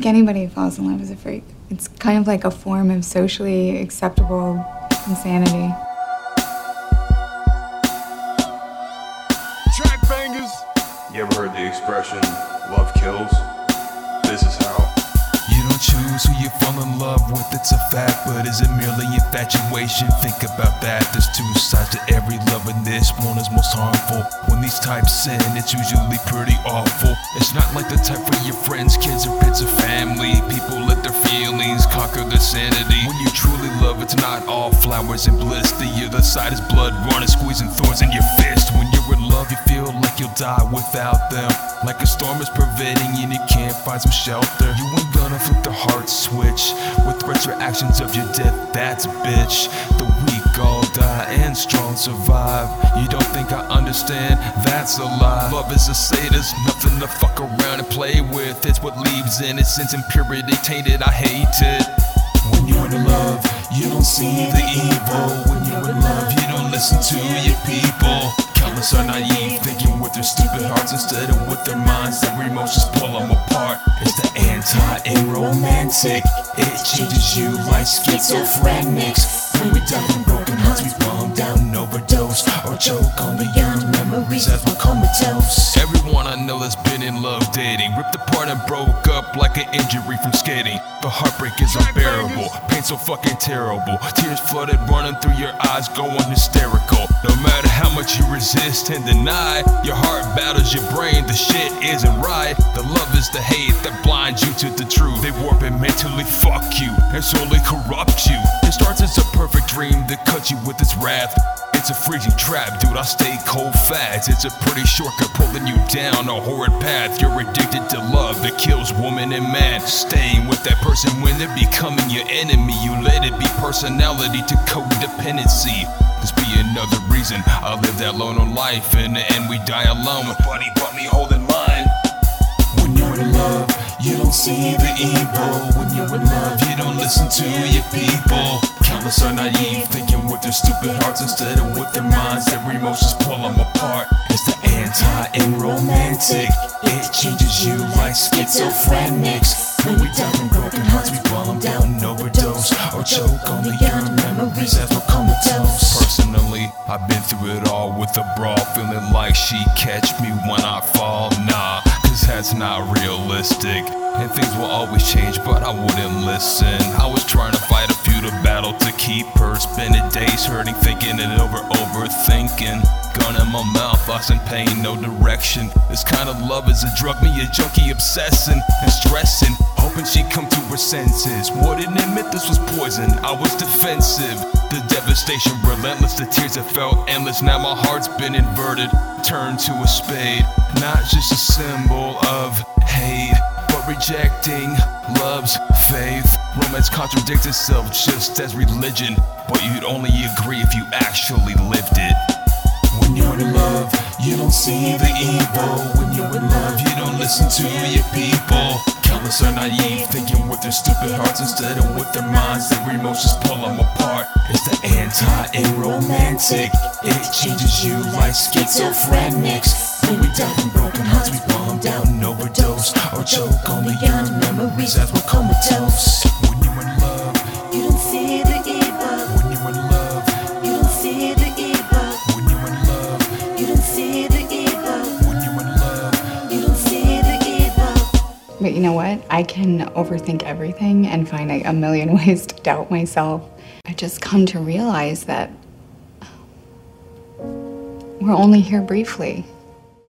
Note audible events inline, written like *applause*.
think anybody who falls in love is a freak. It's kind of like a form of socially acceptable insanity. Track bangers. You ever heard the expression, love kills? This is how. You don't choose who you fall in love with, it's a fact, but is it merely infatuation? Think about that. There's two sides to every love, and this one is most harmful. When these types sin, it's usually pretty awful. It's not like the type for your friends, kids, or bits of family. Conquer their sanity. When you truly love, it's not all flowers and bliss. The other side is blood running, squeezing thorns in your fist. When you're in love, you feel like you'll die without them. Like a storm is pervading and you can't find some shelter. You ain't gonna flip the heart switch with threats or actions of your death. That's bitch. The weak all die and strong survive. You don't think I understand? That's a lie. Love is a sadist, nothing to fuck around and play with. It's what leaves innocence and purity tainted. I hate it. When you're in love, you don't see the evil. When you're in love, you don't listen to your people. Countless are naive, thinking with their stupid hearts instead of with their minds. Their emotions pull them apart. It's the anti and romantic. It changes you like schizophrenics. We die from broken hearts, we bomb down, overdose, or choke on the young memories as we're comatose. Everyone I know that's been in love dating, ripped apart and broke up like an injury from skating. The heartbreak is unbearable, pain so fucking terrible. Tears flooded running through your eyes, going hysterical. No matter how much you resist and deny, your heart battles your brain. The shit isn't right. The love is the hate that blinds you to the truth. They warp mentally fuck you and slowly corrupt you. It starts as a perfect dream that cuts you with its wrath. It's a freezing trap, dude. I stay cold fast. It's a pretty shortcut pulling you down a horrid path. You're addicted to love that kills woman and man. Staying with that person when they're becoming your enemy. You let it be personality to codependency. This be another reason I live that lone life. In the end, we die alone. Nobody but me holding mine. When you're in love, you don't see the evil. When you're in love, you don't listen to your people. Countless are naive, thinking with their stupid hearts instead of with their minds. Their emotions pull them apart. It's the anti and romantic. It changes you like schizophrenics. When we die from broken hearts, we bomb down, overdose, or choke on the young memories as we're comatose. Personally, I've been through it all with a brawl, feeling like she catch me when I fall. Nah, that's not realistic. And things will always change, but I wouldn't listen. I was trying to fight a feudal battle to keep her. Spending days hurting, thinking it over, overthinking. Gun in my mouth, lost in pain, no direction. This kind of love is a drug, me a junkie obsessing and stressing. Hoping she'd come to her senses. Wouldn't admit this was poison, I was defensive. The devastation relentless, the tears I felt endless. Now my heart's been inverted, turned to a spade. Not just a symbol of hate but rejecting love's faith. Romance contradicts itself just as religion, but you'd only agree if you actually lived it. When you're in love, you don't see the evil. When you're in love, you don't listen to your people. Countless are naive, thinking with their stupid hearts instead of with their minds. Their emotions pull them apart. It's the anti and romantic. It changes you like schizophrenics. When we die from broken hearts, we bomb down, overdose, or choke on the young memories as we're comatose. When you're in love, You don't see the evil. when you're in love, You don't see the evil. when you're in love, You don't see the evil. when you're in love. You don't see the evil. But you know what? I can overthink everything and find a, a million *laughs* ways to doubt myself. I just come to realize that we're only here briefly.